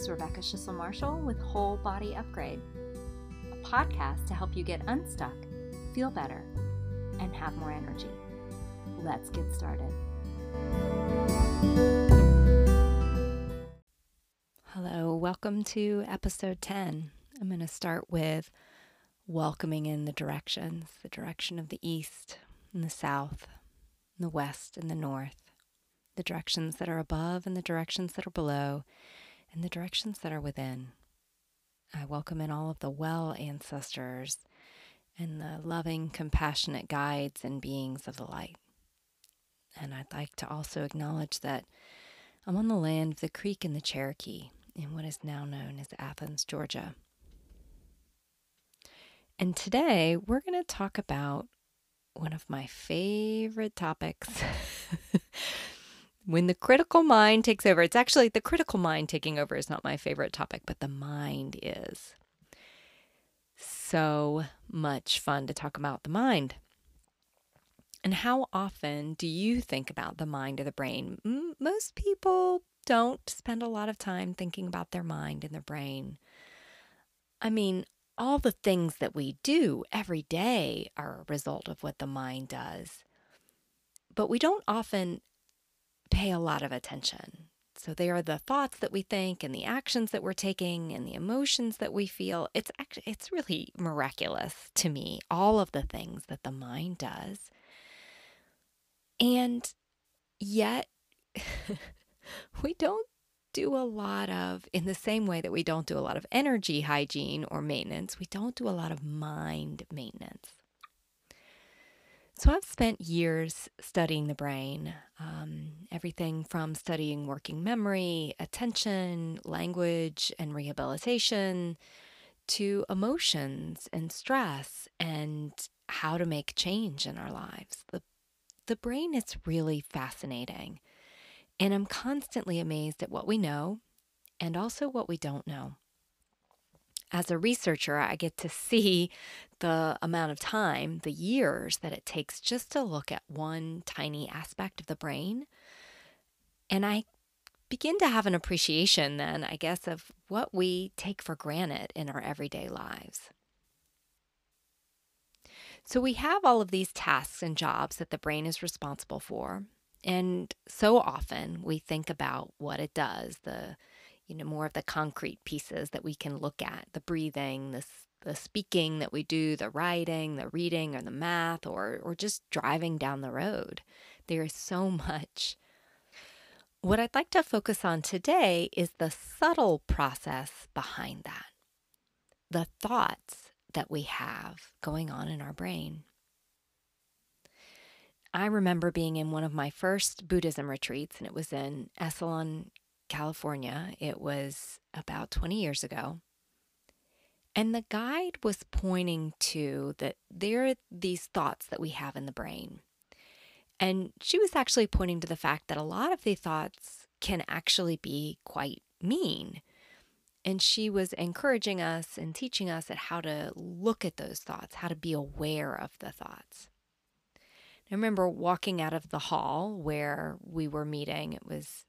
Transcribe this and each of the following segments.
is Rebecca Schissel Marshall with Whole Body Upgrade, a podcast to help you get unstuck, feel better, and have more energy. Let's get started. Hello, welcome to episode 10. I'm going to start with welcoming in the directions the direction of the east and the south, and the west and the north, the directions that are above and the directions that are below, and the directions that are within. I welcome in all of the well ancestors and the loving, compassionate guides and beings of the light. And I'd like to also acknowledge that I'm on the land of the Creek and the Cherokee in what is now known as Athens, Georgia. And today we're going to talk about one of my favorite topics. when the critical mind takes over, it's actually the critical mind taking over is not my favorite topic, but the mind is. So much fun to talk about the mind. And how often do you think about the mind or the brain? Most people don't spend a lot of time thinking about their mind and their brain. I mean, all the things that we do every day are a result of what the mind does. But we don't often pay a lot of attention. So they are the thoughts that we think and the actions that we're taking and the emotions that we feel. It's actually it's really miraculous to me all of the things that the mind does. And yet we don't do a lot of, in the same way that we don't do a lot of energy hygiene or maintenance, we don't do a lot of mind maintenance. So I've spent years studying the brain, um, everything from studying working memory, attention, language, and rehabilitation to emotions and stress and how to make change in our lives. The, the brain is really fascinating. And I'm constantly amazed at what we know and also what we don't know. As a researcher, I get to see the amount of time, the years that it takes just to look at one tiny aspect of the brain. And I begin to have an appreciation then, I guess, of what we take for granted in our everyday lives. So we have all of these tasks and jobs that the brain is responsible for. And so often we think about what it does, the you know more of the concrete pieces that we can look at, the breathing, the the speaking that we do, the writing, the reading or the math or or just driving down the road. There is so much. What I'd like to focus on today is the subtle process behind that. The thoughts that we have going on in our brain. I remember being in one of my first Buddhism retreats, and it was in Esalen, California. It was about 20 years ago. And the guide was pointing to that there are these thoughts that we have in the brain. And she was actually pointing to the fact that a lot of the thoughts can actually be quite mean. And she was encouraging us and teaching us at how to look at those thoughts, how to be aware of the thoughts. I remember walking out of the hall where we were meeting. It was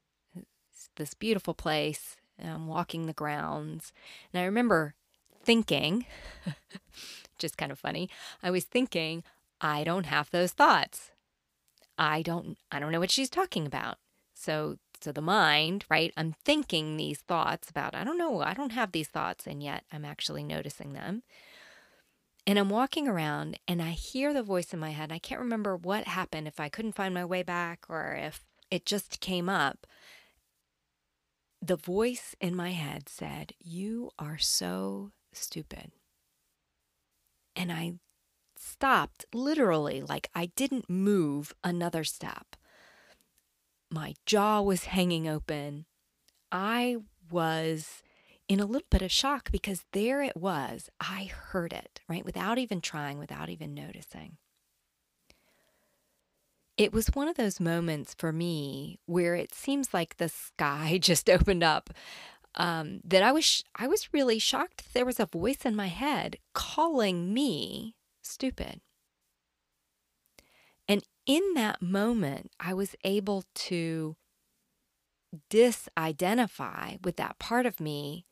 this beautiful place, um, walking the grounds. And I remember thinking, just kind of funny, I was thinking, I don't have those thoughts. I don't I don't know what she's talking about. So so the mind, right? I'm thinking these thoughts about I don't know, I don't have these thoughts and yet I'm actually noticing them. And I'm walking around and I hear the voice in my head. I can't remember what happened, if I couldn't find my way back or if it just came up. The voice in my head said, You are so stupid. And I stopped literally, like I didn't move another step. My jaw was hanging open. I was in a little bit of shock because there it was. I heard it, right? Without even trying, without even noticing. It was one of those moments for me where it seems like the sky just opened up. Um, that I was I was really shocked there was a voice in my head calling me stupid. And in that moment, I was able to disidentify with that part of me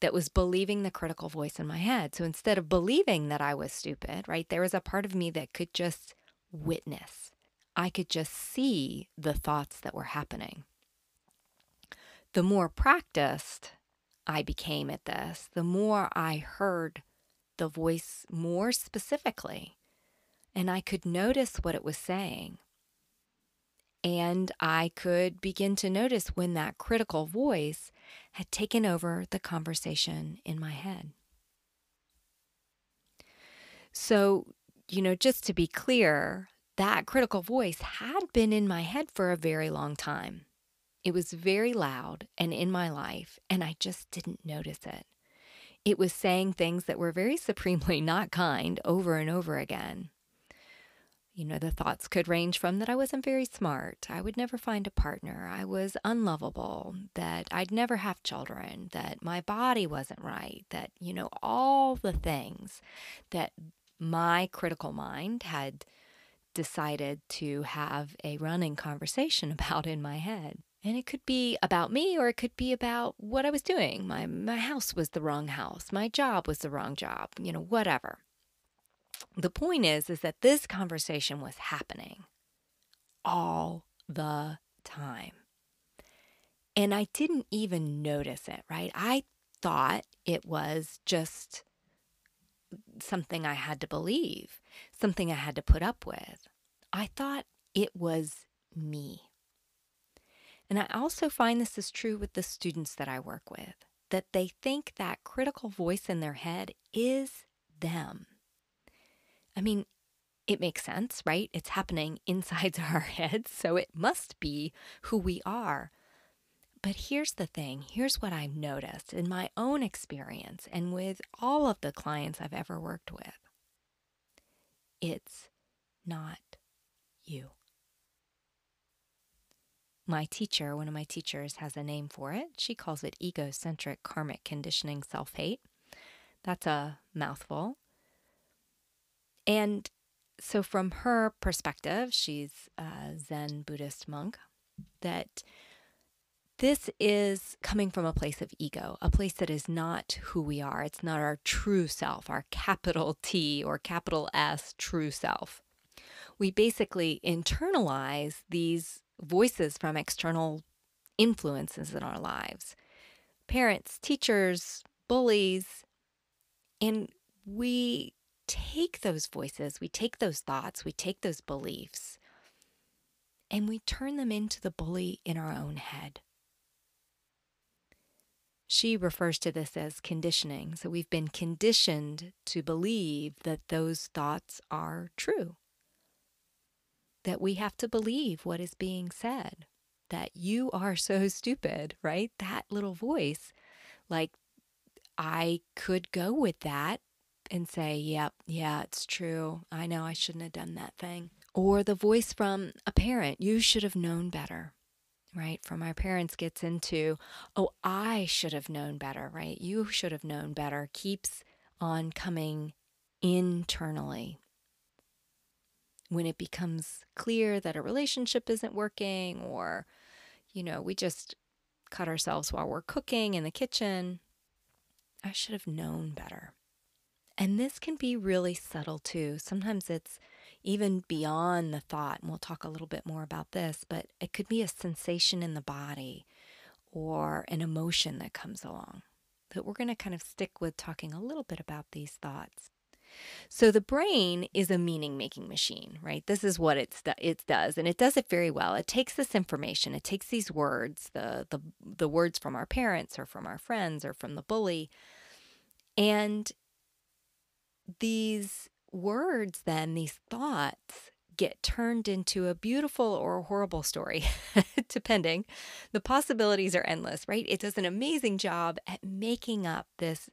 that was believing the critical voice in my head. So instead of believing that I was stupid, right, there was a part of me that could just witness. I could just see the thoughts that were happening. The more practiced I became at this, the more I heard the voice more specifically, and I could notice what it was saying. And I could begin to notice when that critical voice had taken over the conversation in my head. So, you know, just to be clear, that critical voice had been in my head for a very long time. It was very loud and in my life, and I just didn't notice it. It was saying things that were very supremely not kind over and over again. You know, the thoughts could range from that I wasn't very smart, I would never find a partner, I was unlovable, that I'd never have children, that my body wasn't right, that, you know, all the things that my critical mind had decided to have a running conversation about in my head. And it could be about me or it could be about what I was doing. My my house was the wrong house. My job was the wrong job, you know, whatever the point is is that this conversation was happening all the time. And I didn't even notice it, right? I thought it was just something I had to believe, something I had to put up with. I thought it was me. And I also find this is true with the students that I work with, that they think that critical voice in their head is them. I mean, it makes sense, right? It's happening inside our heads, so it must be who we are. But here's the thing here's what I've noticed in my own experience and with all of the clients I've ever worked with it's not you. My teacher, one of my teachers, has a name for it. She calls it egocentric karmic conditioning self hate. That's a mouthful. And so, from her perspective, she's a Zen Buddhist monk, that this is coming from a place of ego, a place that is not who we are. It's not our true self, our capital T or capital S true self. We basically internalize these voices from external influences in our lives parents, teachers, bullies, and we take those voices, we take those thoughts, we take those beliefs, and we turn them into the bully in our own head. She refers to this as conditioning. So we've been conditioned to believe that those thoughts are true, that we have to believe what is being said, that you are so stupid, right? That little voice, like, I could go with that and say, Yep, yeah, it's true. I know I shouldn't have done that thing. Or the voice from a parent, You should have known better, right? From our parents gets into, Oh, I should have known better, right? You should have known better, keeps on coming internally. When it becomes clear that a relationship isn't working, or, you know, we just cut ourselves while we're cooking in the kitchen, I should have known better. And this can be really subtle too. Sometimes it's even beyond the thought, and we'll talk a little bit more about this, but it could be a sensation in the body or an emotion that comes along. But we're going to kind of stick with talking a little bit about these thoughts. So the brain is a meaning making machine, right? This is what it's it does and it does it very well. It takes this information, it takes these words, the the the words from our parents or from our friends or from the bully and these words, then, these thoughts, get turned into a beautiful or a horrible story, depending. The possibilities are endless, right? It does an amazing job at making up this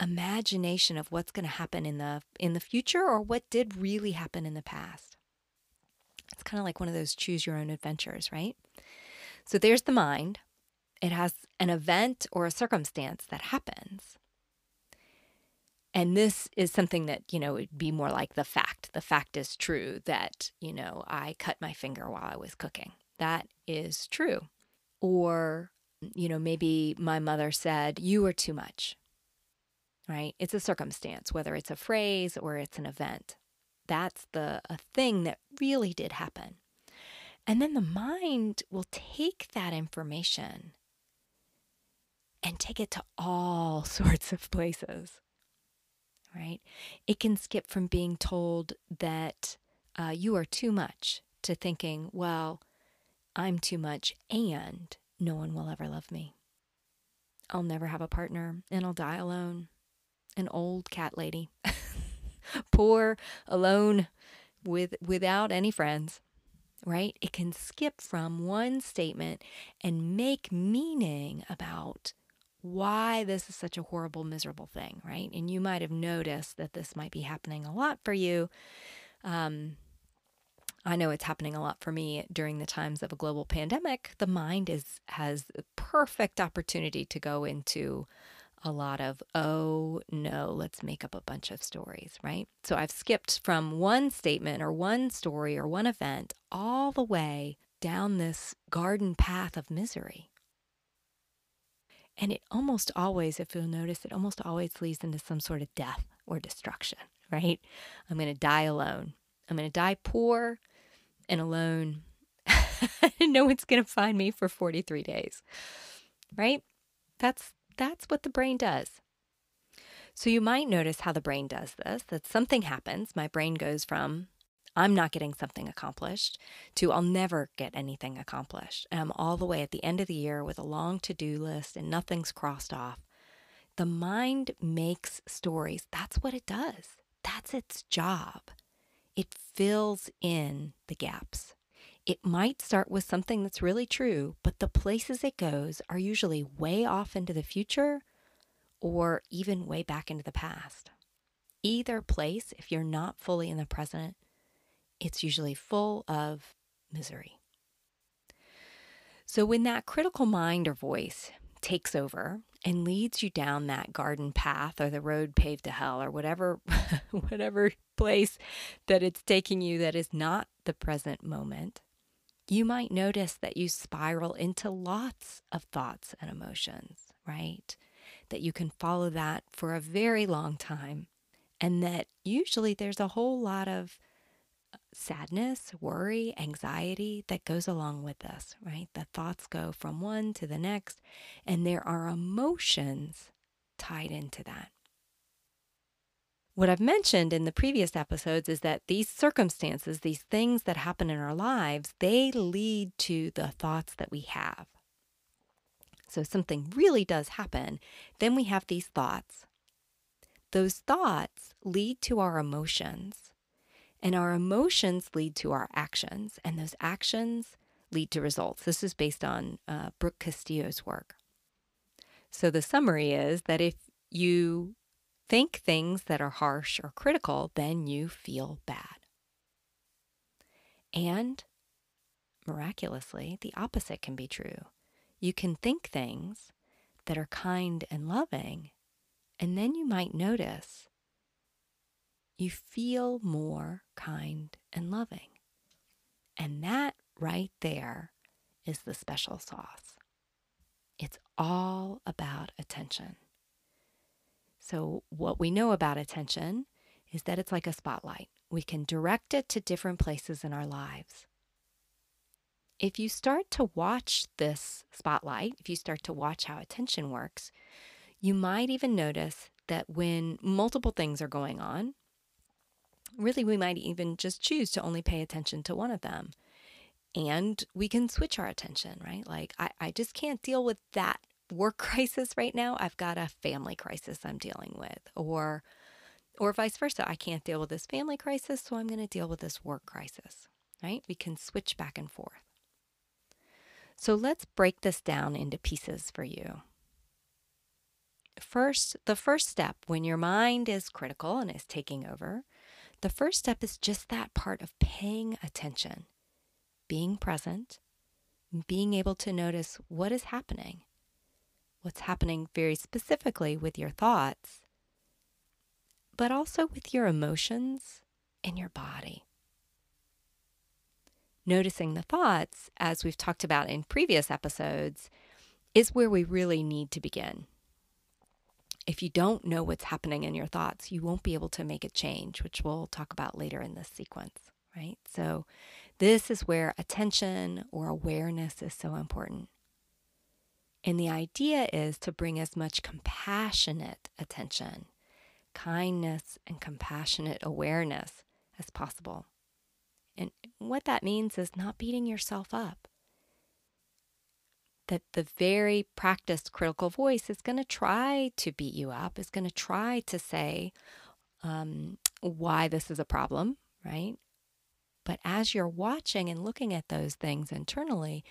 imagination of what's going to happen in the in the future or what did really happen in the past. It's kind of like one of those choose your own adventures, right? So there's the mind. It has an event or a circumstance that happens. And this is something that, you know, would be more like the fact. The fact is true that, you know, I cut my finger while I was cooking. That is true. Or, you know, maybe my mother said, You are too much, right? It's a circumstance, whether it's a phrase or it's an event. That's the a thing that really did happen. And then the mind will take that information and take it to all sorts of places, right? It can skip from being told that uh, you are too much to thinking, well, I'm too much and no one will ever love me. I'll never have a partner and I'll die alone. An old cat lady. Poor, alone, with without any friends. Right? It can skip from one statement and make meaning about why this is such a horrible, miserable thing, right? And you might have noticed that this might be happening a lot for you. Um, I know it's happening a lot for me during the times of a global pandemic. The mind is has perfect opportunity to go into a lot of oh no, let's make up a bunch of stories, right? So I've skipped from one statement or one story or one event all the way down this garden path of misery. And it almost always, if you'll notice, it almost always leads into some sort of death or destruction, right? I'm going to die alone. I'm going to die poor and alone. no one's going to find me for 43 days. Right? That's that's what the brain does. So you might notice how the brain does this, that something happens, my brain goes from I'm not getting something accomplished to I'll never get anything accomplished. And I'm all the way at the end of the year with a long to-do list and nothing's crossed off. The mind makes stories. That's what it does. That's its job it fills in the gaps. It might start with something that's really true, but the places it goes are usually way off into the future or even way back into the past. Either place, if you're not fully in the present, it's usually full of misery. So, when that critical mind or voice takes over and leads you down that garden path or the road paved to hell or whatever whatever place that it's taking you that is not the present moment you might notice that you spiral into lots of thoughts and emotions right that you can follow that for a very long time and that usually there's a whole lot of sadness, worry, anxiety that goes along with this, right? The thoughts go from one to the next, and there are emotions tied into that. What I've mentioned in the previous episodes is that these circumstances, these things that happen in our lives, they lead to the thoughts that we have. So something really does happen, then we have these thoughts. Those thoughts lead to our emotions and our emotions lead to our actions, and those actions lead to results. This is based on uh, Brooke Castillo's work. So the summary is that if you think things that are harsh or critical, then you feel bad. And miraculously, the opposite can be true. You can think things that are kind and loving, and then you might notice you feel more kind and loving. And that right there is the special sauce. It's all about attention. So, what we know about attention is that it's like a spotlight. We can direct it to different places in our lives. If you start to watch this spotlight, if you start to watch how attention works, you might even notice that when multiple things are going on, really, we might even just choose to only pay attention to one of them. And we can switch our attention, right? Like, I, I just can't deal with that work crisis right now. I've got a family crisis I'm dealing with. Or, or vice versa. I can't deal with this family crisis, so I'm going to deal with this work crisis, right? We can switch back and forth. So let's break this down into pieces for you. First, the first step when your mind is critical and is taking over the first step is just that part of paying attention, being present, being able to notice what is happening, what's happening very specifically with your thoughts, but also with your emotions and your body. noticing the thoughts, as we've talked about in previous episodes, is where we really need to begin. If you don't know what's happening in your thoughts, you won't be able to make a change, which we'll talk about later in this sequence, right? So, this is where attention or awareness is so important. And the idea is to bring as much compassionate attention, kindness, and compassionate awareness as possible. And what that means is not beating yourself up. That the very practiced critical voice is going to try to beat you up, is going to try to say um, why this is a problem, right? But as you're watching and looking at those things internally,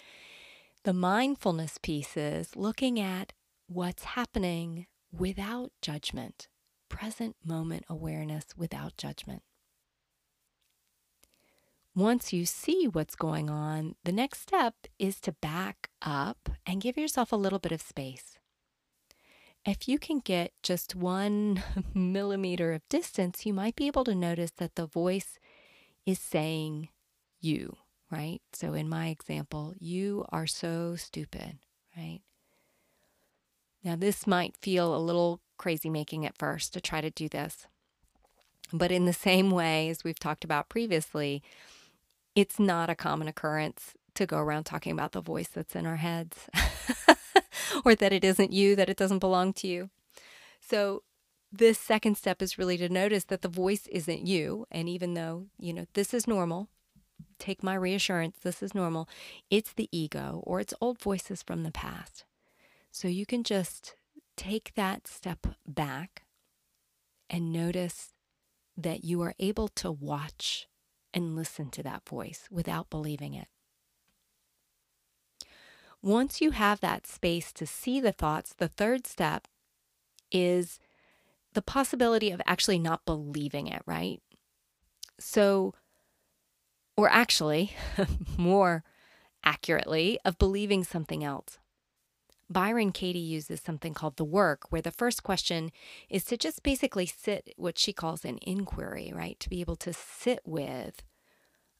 the mindfulness piece is looking at what's happening without judgment, present moment awareness without judgment. Once you see what's going on, the next step is to back up and give yourself a little bit of space. If you can get just one millimeter of distance, you might be able to notice that the voice is saying you, right? So in my example, you are so stupid, right? Now, this might feel a little crazy making at first to try to do this. But in the same way as we've talked about previously, it's not a common occurrence to go around talking about the voice that's in our heads or that it isn't you, that it doesn't belong to you. So, this second step is really to notice that the voice isn't you. And even though, you know, this is normal, take my reassurance, this is normal, it's the ego or it's old voices from the past. So, you can just take that step back and notice that you are able to watch and listen to that voice without believing it. Once you have that space to see the thoughts, the third step is the possibility of actually not believing it, right? So, or actually, more accurately, of believing something else. Byron Katie uses something called the work, where the first question is to just basically sit, what she calls an inquiry, right? To be able to sit with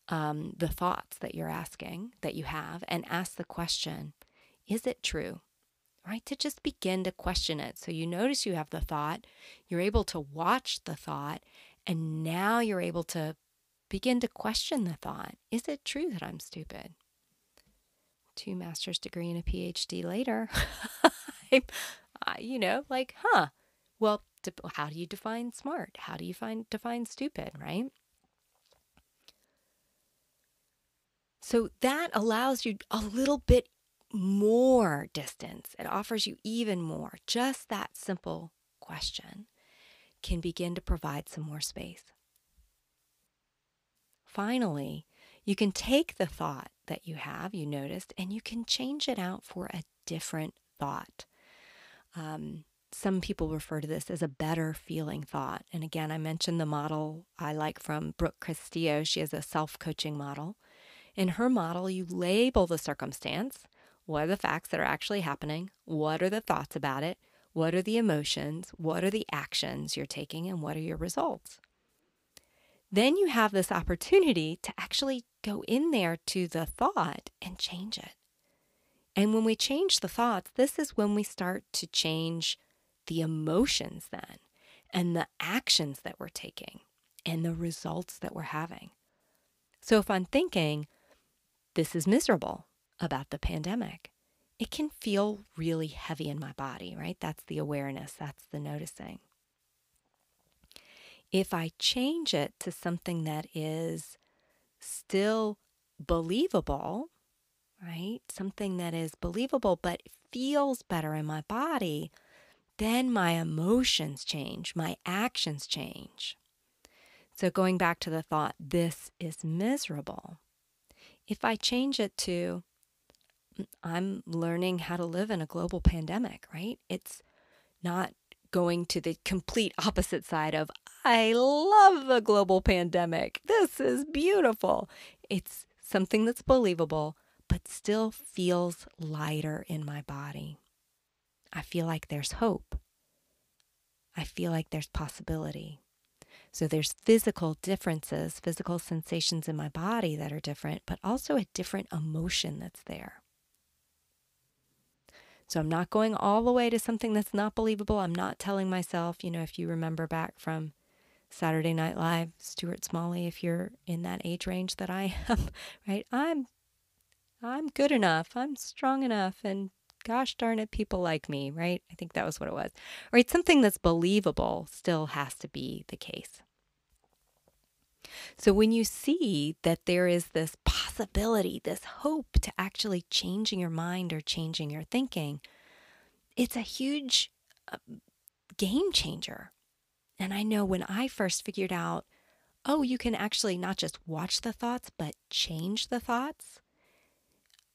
um, the thoughts that you're asking, that you have, and ask the question Is it true? Right? To just begin to question it. So you notice you have the thought, you're able to watch the thought, and now you're able to begin to question the thought Is it true that I'm stupid? two master's degree and a PhD later, you know, like, huh? Well, how do you define smart? How do you find define stupid? Right? So that allows you a little bit more distance. It offers you even more. Just that simple question can begin to provide some more space. Finally, you can take the thought that you have, you noticed, and you can change it out for a different thought. Um, some people refer to this as a better feeling thought. And again, I mentioned the model I like from Brooke Castillo. She has a self coaching model. In her model, you label the circumstance. What are the facts that are actually happening? What are the thoughts about it? What are the emotions? What are the actions you're taking? And what are your results? then you have this opportunity to actually go in there to the thought and change it. And when we change the thoughts, this is when we start to change the emotions, then, and the actions that we're taking, and the results that we're having. So if I'm thinking, this is miserable about the pandemic, it can feel really heavy in my body, right? That's the awareness, that's the noticing. If I change it to something that is still believable, right? Something that is believable but feels better in my body, then my emotions change, my actions change. So, going back to the thought, this is miserable. If I change it to, I'm learning how to live in a global pandemic, right? It's not going to the complete opposite side of, I love the global pandemic. This is beautiful. It's something that's believable, but still feels lighter in my body. I feel like there's hope. I feel like there's possibility. So there's physical differences, physical sensations in my body that are different, but also a different emotion that's there. So I'm not going all the way to something that's not believable. I'm not telling myself, you know, if you remember back from Saturday Night Live, Stuart Smalley, if you're in that age range that I am, right? I'm I'm good enough. I'm strong enough and gosh darn it, people like me, right? I think that was what it was. Right? Something that's believable still has to be the case. So when you see that there is this possibility, this hope to actually changing your mind or changing your thinking, it's a huge uh, game changer. And I know when I first figured out, oh, you can actually not just watch the thoughts, but change the thoughts,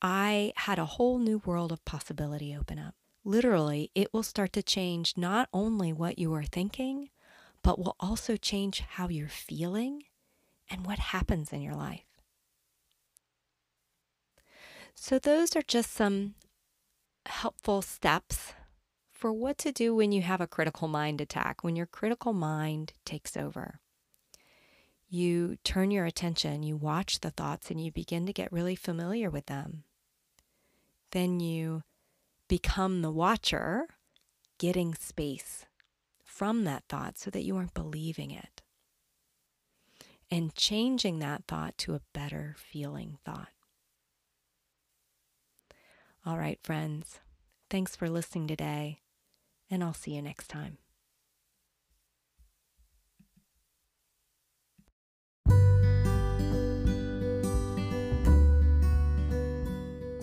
I had a whole new world of possibility open up. Literally, it will start to change not only what you are thinking, but will also change how you're feeling and what happens in your life. So, those are just some helpful steps for what to do when you have a critical mind attack, when your critical mind takes over. You turn your attention, you watch the thoughts, and you begin to get really familiar with them then you become the watcher, getting space from that thought so that you aren't believing it. And changing that thought to a better feeling thought. All right, friends, thanks for listening today, and I'll see you next time.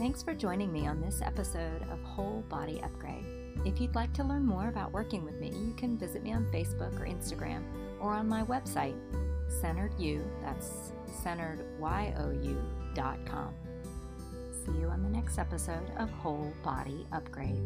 Thanks for joining me on this episode of Whole Body Upgrade. If you'd like to learn more about working with me, you can visit me on Facebook or Instagram or on my website, Centered You, that's centeredyou.com. See you on the next episode of Whole Body Upgrade.